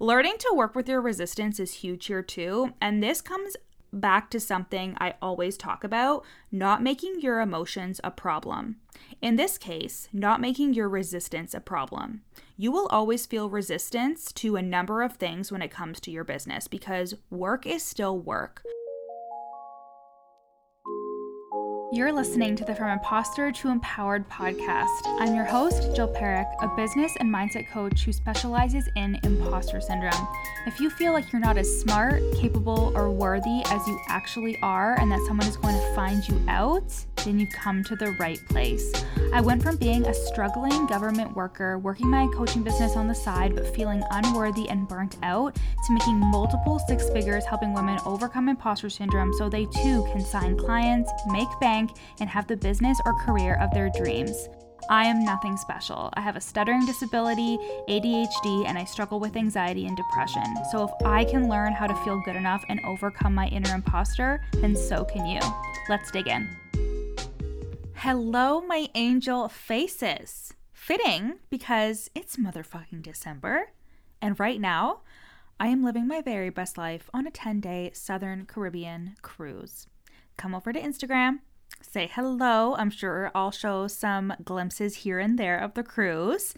Learning to work with your resistance is huge here too, and this comes back to something I always talk about not making your emotions a problem. In this case, not making your resistance a problem. You will always feel resistance to a number of things when it comes to your business because work is still work. You're listening to the From Imposter to Empowered podcast. I'm your host, Jill Parekh, a business and mindset coach who specializes in imposter syndrome. If you feel like you're not as smart, capable, or worthy as you actually are, and that someone is going to find you out, then you've come to the right place. I went from being a struggling government worker, working my coaching business on the side, but feeling unworthy and burnt out, to making multiple six figures helping women overcome imposter syndrome so they too can sign clients, make bank, and have the business or career of their dreams. I am nothing special. I have a stuttering disability, ADHD, and I struggle with anxiety and depression. So if I can learn how to feel good enough and overcome my inner imposter, then so can you. Let's dig in. Hello, my angel faces. Fitting because it's motherfucking December. And right now, I am living my very best life on a 10 day Southern Caribbean cruise. Come over to Instagram, say hello. I'm sure I'll show some glimpses here and there of the cruise.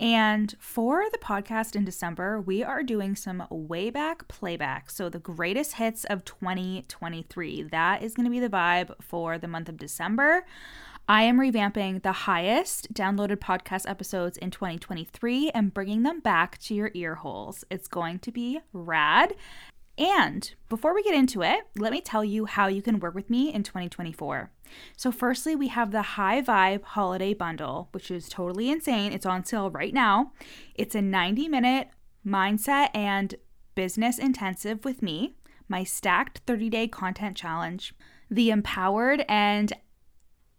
And for the podcast in December, we are doing some way back playback. So, the greatest hits of 2023. That is going to be the vibe for the month of December. I am revamping the highest downloaded podcast episodes in 2023 and bringing them back to your ear holes. It's going to be rad. And before we get into it, let me tell you how you can work with me in 2024. So, firstly, we have the High Vibe Holiday Bundle, which is totally insane. It's on sale right now. It's a 90 minute mindset and business intensive with me, my stacked 30 day content challenge, the Empowered and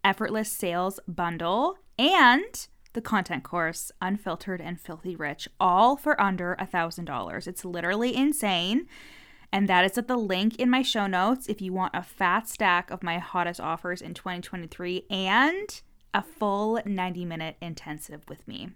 Effortless Sales Bundle, and the content course, Unfiltered and Filthy Rich, all for under a $1,000. It's literally insane. And that is at the link in my show notes if you want a fat stack of my hottest offers in 2023 and a full 90 minute intensive with me.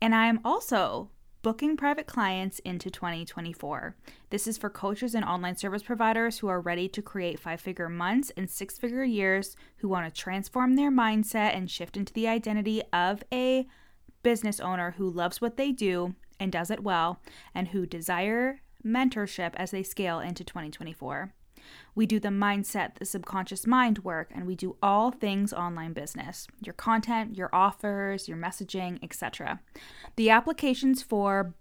And I am also booking private clients into 2024. This is for coaches and online service providers who are ready to create five figure months and six figure years, who want to transform their mindset and shift into the identity of a business owner who loves what they do and does it well, and who desire mentorship as they scale into 2024. We do the mindset, the subconscious mind work, and we do all things online business your content, your offers, your messaging, etc. The applications for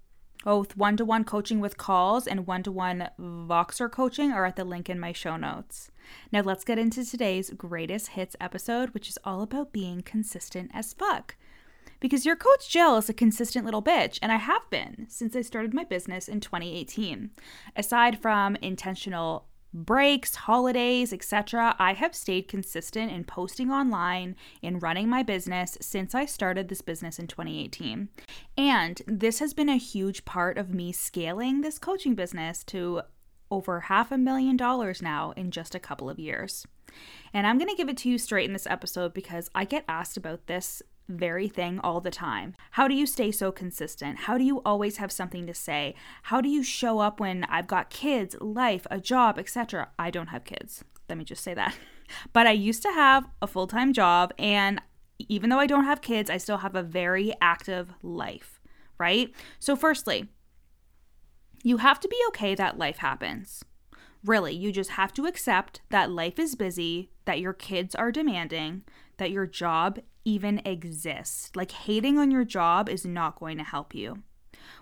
both one to one coaching with calls and one to one Voxer coaching are at the link in my show notes. Now, let's get into today's greatest hits episode, which is all about being consistent as fuck because your coach Jill is a consistent little bitch, and I have been since I started my business in 2018. Aside from intentional breaks, holidays, etc., I have stayed consistent in posting online, in running my business since I started this business in 2018. And this has been a huge part of me scaling this coaching business to over half a million dollars now in just a couple of years. And I'm going to give it to you straight in this episode because I get asked about this very thing all the time. How do you stay so consistent? How do you always have something to say? How do you show up when I've got kids, life, a job, etc.? I don't have kids. Let me just say that. But I used to have a full time job, and even though I don't have kids, I still have a very active life, right? So, firstly, you have to be okay that life happens. Really, you just have to accept that life is busy, that your kids are demanding, that your job even exist. Like hating on your job is not going to help you.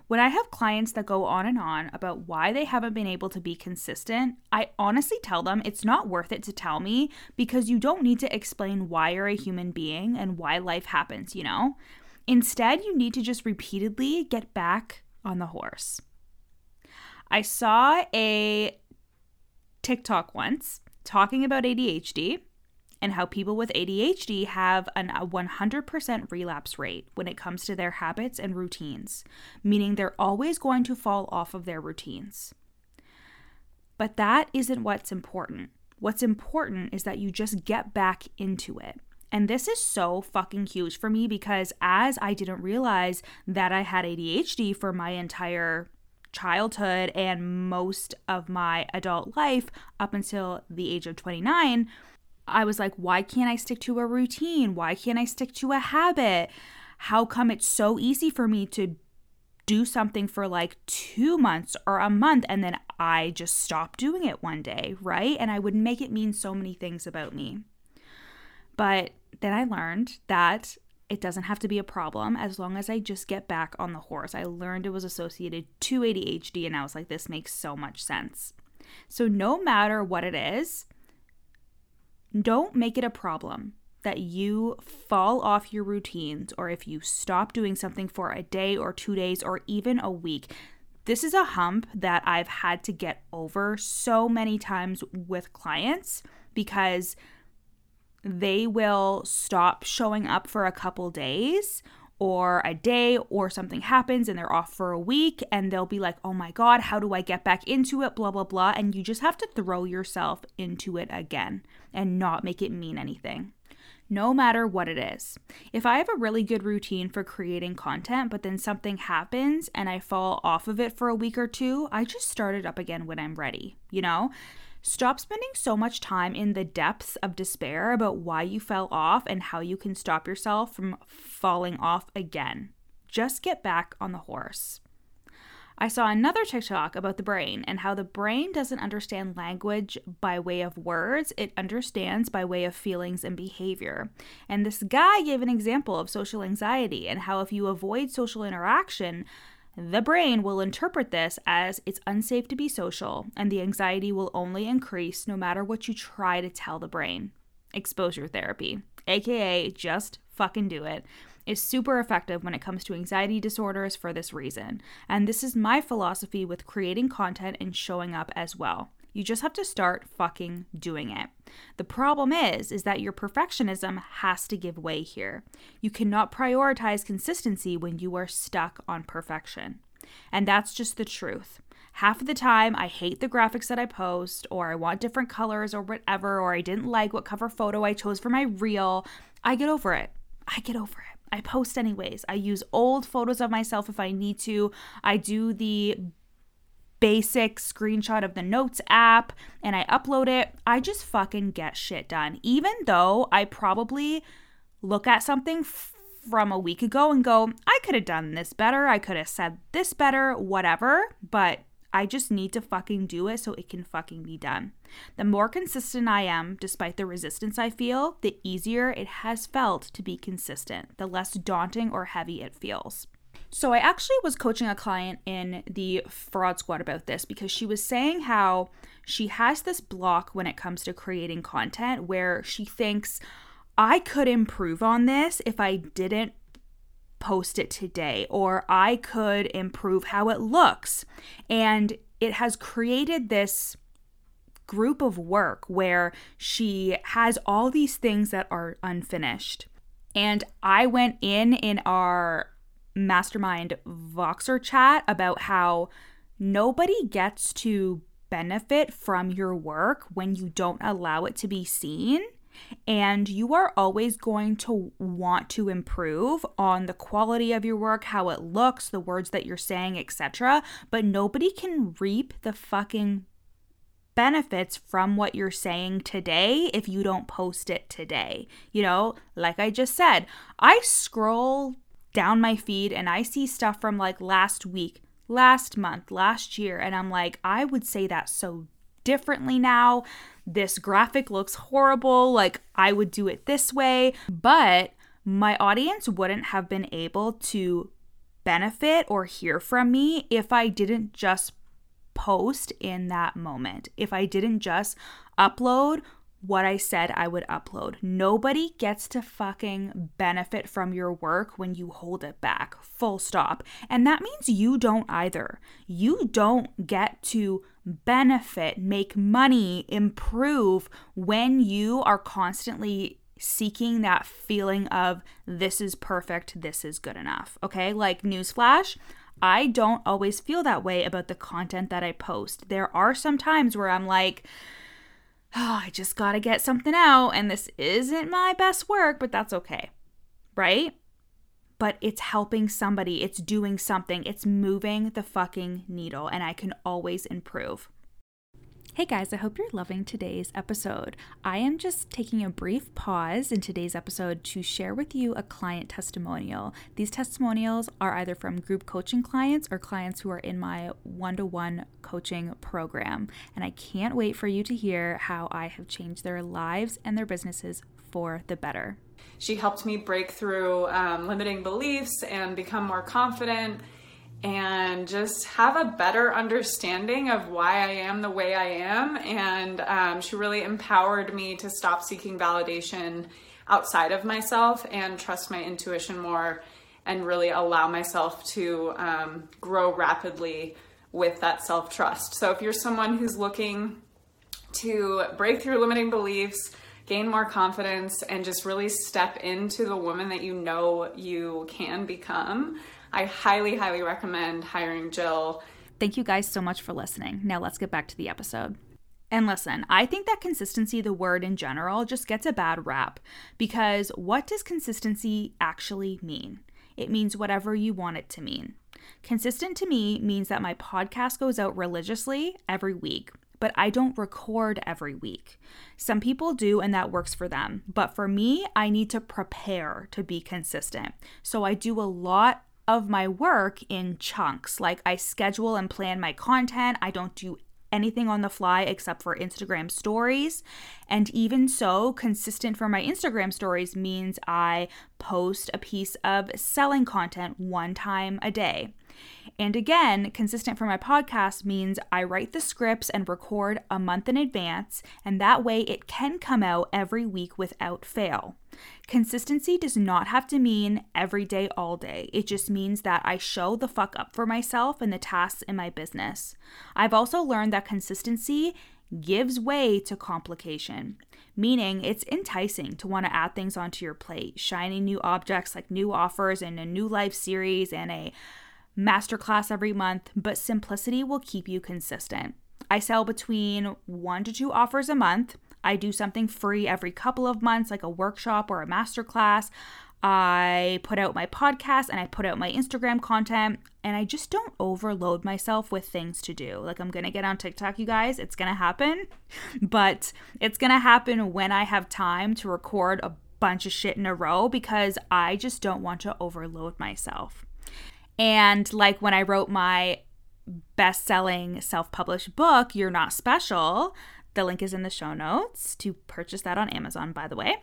When I have clients that go on and on about why they haven't been able to be consistent, I honestly tell them it's not worth it to tell me because you don't need to explain why you're a human being and why life happens, you know? Instead, you need to just repeatedly get back on the horse. I saw a TikTok once talking about ADHD and how people with ADHD have a 100% relapse rate when it comes to their habits and routines, meaning they're always going to fall off of their routines. But that isn't what's important. What's important is that you just get back into it. And this is so fucking huge for me because as I didn't realize that I had ADHD for my entire childhood and most of my adult life up until the age of 29, I was like, why can't I stick to a routine? Why can't I stick to a habit? How come it's so easy for me to do something for like two months or a month and then I just stop doing it one day, right? And I would make it mean so many things about me. But then I learned that it doesn't have to be a problem as long as I just get back on the horse. I learned it was associated to ADHD, and I was like, this makes so much sense. So, no matter what it is, don't make it a problem that you fall off your routines or if you stop doing something for a day or two days or even a week. This is a hump that I've had to get over so many times with clients because they will stop showing up for a couple days or a day or something happens and they're off for a week and they'll be like, oh my God, how do I get back into it? Blah, blah, blah. And you just have to throw yourself into it again and not make it mean anything. No matter what it is. If I have a really good routine for creating content, but then something happens and I fall off of it for a week or two, I just start it up again when I'm ready, you know? Stop spending so much time in the depths of despair about why you fell off and how you can stop yourself from falling off again. Just get back on the horse. I saw another TikTok about the brain and how the brain doesn't understand language by way of words, it understands by way of feelings and behavior. And this guy gave an example of social anxiety and how if you avoid social interaction, the brain will interpret this as it's unsafe to be social, and the anxiety will only increase no matter what you try to tell the brain. Exposure therapy, aka just fucking do it, is super effective when it comes to anxiety disorders for this reason. And this is my philosophy with creating content and showing up as well. You just have to start fucking doing it. The problem is is that your perfectionism has to give way here. You cannot prioritize consistency when you are stuck on perfection. And that's just the truth. Half of the time, I hate the graphics that I post, or I want different colors, or whatever, or I didn't like what cover photo I chose for my reel. I get over it. I get over it. I post anyways. I use old photos of myself if I need to. I do the basic screenshot of the notes app and I upload it, I just fucking get shit done. Even though I probably look at something from a week ago and go, I could have done this better, I could have said this better, whatever, but I just need to fucking do it so it can fucking be done. The more consistent I am, despite the resistance I feel, the easier it has felt to be consistent, the less daunting or heavy it feels. So I actually was coaching a client in the fraud squad about this because she was saying how she has this block when it comes to creating content where she thinks I could improve on this if I didn't post it today or I could improve how it looks. And it has created this group of work where she has all these things that are unfinished. And I went in in our mastermind Voxer chat about how nobody gets to benefit from your work when you don't allow it to be seen. And you are always going to want to improve on the quality of your work, how it looks, the words that you're saying, etc. But nobody can reap the fucking benefits from what you're saying today if you don't post it today. You know, like I just said, I scroll down my feed and I see stuff from like last week, last month, last year, and I'm like, I would say that so differently now. This graphic looks horrible. Like, I would do it this way. But my audience wouldn't have been able to benefit or hear from me if I didn't just post in that moment. If I didn't just upload what I said I would upload. Nobody gets to fucking benefit from your work when you hold it back, full stop. And that means you don't either. You don't get to benefit, make money, improve when you are constantly seeking that feeling of this is perfect, this is good enough. Okay, like newsflash. I don't always feel that way about the content that I post. There are some times where I'm like, oh, I just got to get something out and this isn't my best work, but that's okay. Right? But it's helping somebody, it's doing something, it's moving the fucking needle, and I can always improve. Hey guys, I hope you're loving today's episode. I am just taking a brief pause in today's episode to share with you a client testimonial. These testimonials are either from group coaching clients or clients who are in my one to one coaching program. And I can't wait for you to hear how I have changed their lives and their businesses for the better. She helped me break through um, limiting beliefs and become more confident and just have a better understanding of why I am the way I am. And um, she really empowered me to stop seeking validation outside of myself and trust my intuition more and really allow myself to um, grow rapidly with that self trust. So if you're someone who's looking to break through limiting beliefs, gain more confidence, and just really step into the woman that you know you can become, I highly, highly recommend hiring Jill. Thank you guys so much for listening. Now let's get back to the episode. And listen, I think that consistency, the word in general, just gets a bad rap because what does consistency actually mean? It means whatever you want it to mean. Consistent to me means that my podcast goes out religiously every week, but I don't record every week. Some people do, and that works for them. But for me, I need to prepare to be consistent. So I do a lot of my work in chunks. Like I schedule and plan my content. I don't do anything on the fly except for Instagram stories. And even so, consistent for my Instagram stories means I post a piece of selling content one time a day. And again, consistent for my podcast means I write the scripts and record a month in advance, and that way it can come out every week without fail. Consistency does not have to mean every day, all day. It just means that I show the fuck up for myself and the tasks in my business. I've also learned that consistency gives way to complication, meaning it's enticing to want to add things onto your plate, shiny new objects like new offers and a new live series and a masterclass every month, but simplicity will keep you consistent. I sell between one to two offers a month. I do something free every couple of months, like a workshop or a masterclass. I put out my podcast and I put out my Instagram content, and I just don't overload myself with things to do. Like, I'm gonna get on TikTok, you guys, it's gonna happen, but it's gonna happen when I have time to record a bunch of shit in a row because I just don't want to overload myself. And like when I wrote my best selling self published book, You're Not Special, the link is in the show notes to purchase that on Amazon, by the way.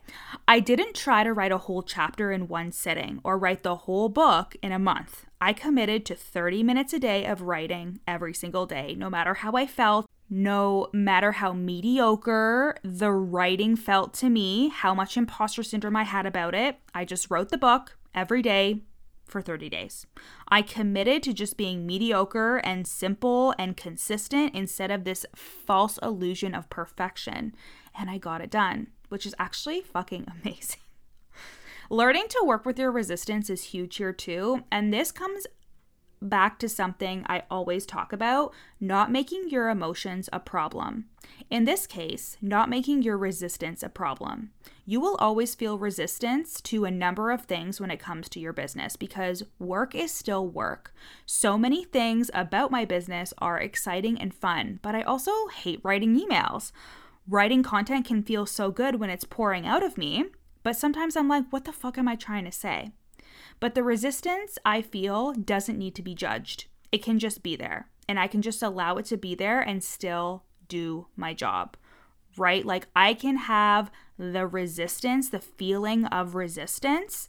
I didn't try to write a whole chapter in one sitting or write the whole book in a month. I committed to 30 minutes a day of writing every single day, no matter how I felt, no matter how mediocre the writing felt to me, how much imposter syndrome I had about it. I just wrote the book every day, for 30 days. I committed to just being mediocre and simple and consistent instead of this false illusion of perfection. And I got it done, which is actually fucking amazing. Learning to work with your resistance is huge here too. And this comes back to something I always talk about not making your emotions a problem. In this case, not making your resistance a problem. You will always feel resistance to a number of things when it comes to your business because work is still work. So many things about my business are exciting and fun, but I also hate writing emails. Writing content can feel so good when it's pouring out of me, but sometimes I'm like, what the fuck am I trying to say? But the resistance I feel doesn't need to be judged. It can just be there. And I can just allow it to be there and still do my job, right? Like I can have the resistance, the feeling of resistance,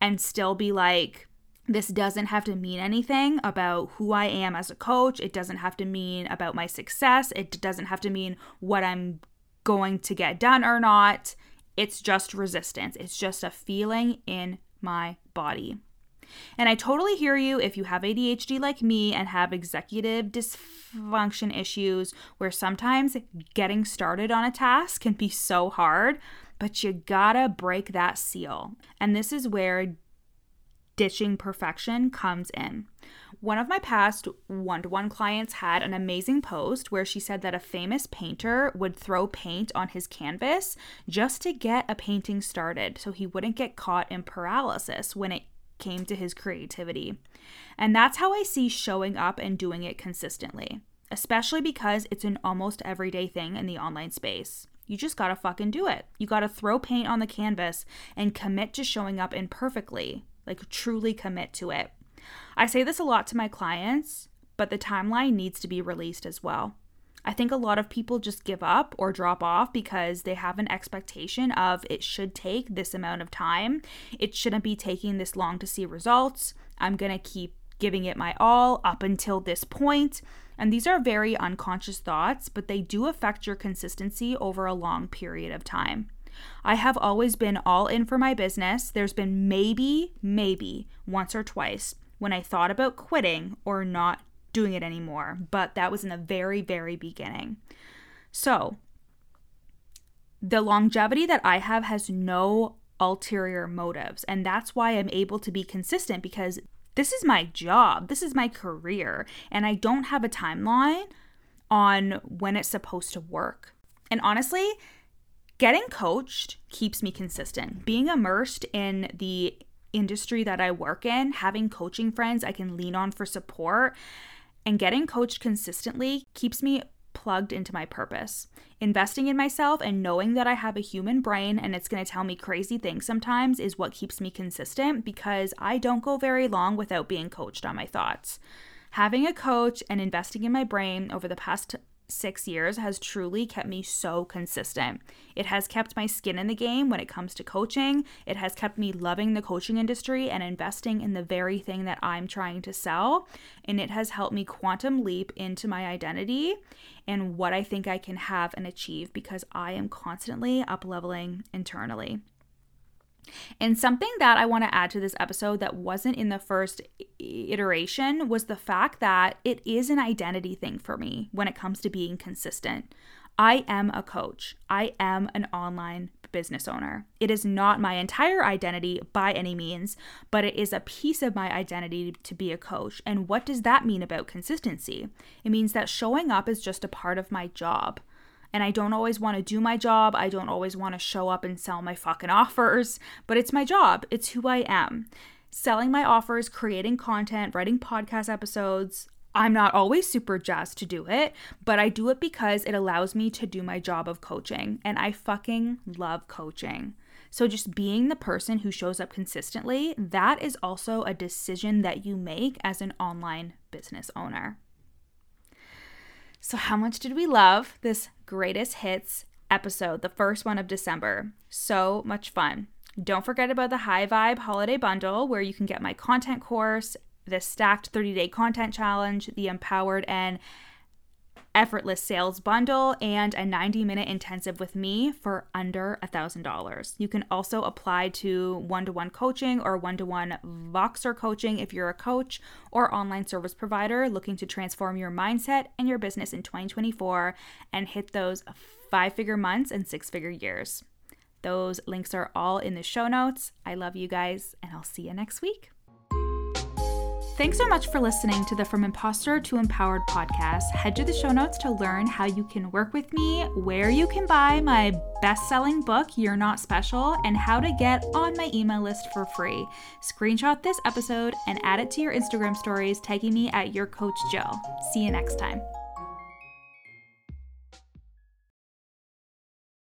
and still be like, this doesn't have to mean anything about who I am as a coach. It doesn't have to mean about my success. It doesn't have to mean what I'm going to get done or not. It's just resistance. It's just a feeling in my body. And I totally hear you if you have ADHD like me and have executive dysfunction issues, where sometimes getting started on a task can be so hard, but you gotta break that seal. And this is where ditching perfection comes in. One of my past one to one clients had an amazing post where she said that a famous painter would throw paint on his canvas just to get a painting started so he wouldn't get caught in paralysis when it came to his creativity. And that's how I see showing up and doing it consistently, especially because it's an almost everyday thing in the online space. You just gotta fucking do it. You gotta throw paint on the canvas and commit to showing up imperfectly, like truly commit to it. I say this a lot to my clients, but the timeline needs to be released as well. I think a lot of people just give up or drop off because they have an expectation of it should take this amount of time. It shouldn't be taking this long to see results. I'm going to keep giving it my all up until this point. And these are very unconscious thoughts, but they do affect your consistency over a long period of time. I have always been all in for my business. There's been maybe, maybe once or twice when I thought about quitting or not doing it anymore, but that was in the very, very beginning. So, the longevity that I have has no ulterior motives, and that's why I'm able to be consistent because this is my job, this is my career, and I don't have a timeline on when it's supposed to work. And honestly, getting coached keeps me consistent. Being immersed in the industry that I work in, having coaching friends I can lean on for support, and getting coached consistently keeps me plugged into my purpose. Investing in myself and knowing that I have a human brain and it's going to tell me crazy things sometimes is what keeps me consistent because I don't go very long without being coached on my thoughts. Having a coach and investing in my brain over the past six years has truly kept me so consistent. It has kept my skin in the game when it comes to coaching. It has kept me loving the coaching industry and investing in the very thing that I'm trying to sell. And it has helped me quantum leap into my identity and what I think I can have and achieve because I am constantly up leveling internally. And something that I want to add to this episode that wasn't in the first iteration was the fact that it is an identity thing for me when it comes to being consistent. I am a coach. I am an online business owner. It is not my entire identity by any means, but it is a piece of my identity to be a coach. And what does that mean about consistency? It means that showing up is just a part of my job and I don't always want to do my job. I don't always want to show up and sell my fucking offers, but it's my job. It's who I am. Selling my offers, creating content, writing podcast episodes. I'm not always super jazzed to do it, but I do it because it allows me to do my job of coaching, and I fucking love coaching. So, just being the person who shows up consistently, that is also a decision that you make as an online business owner. So, how much did we love this greatest hits episode, the first one of December? So much fun. Don't forget about the High Vibe Holiday Bundle, where you can get my content course, the stacked 30 day content challenge, the empowered and effortless sales bundle, and a 90 minute intensive with me for under a $1,000. You can also apply to one to one coaching or one to one Voxer coaching if you're a coach or online service provider looking to transform your mindset and your business in 2024 and hit those five figure months and six figure years. Those links are all in the show notes. I love you guys, and I'll see you next week. Thanks so much for listening to the From Imposter to Empowered podcast. Head to the show notes to learn how you can work with me, where you can buy my best selling book, You're Not Special, and how to get on my email list for free. Screenshot this episode and add it to your Instagram stories, tagging me at Your Coach Jill. See you next time.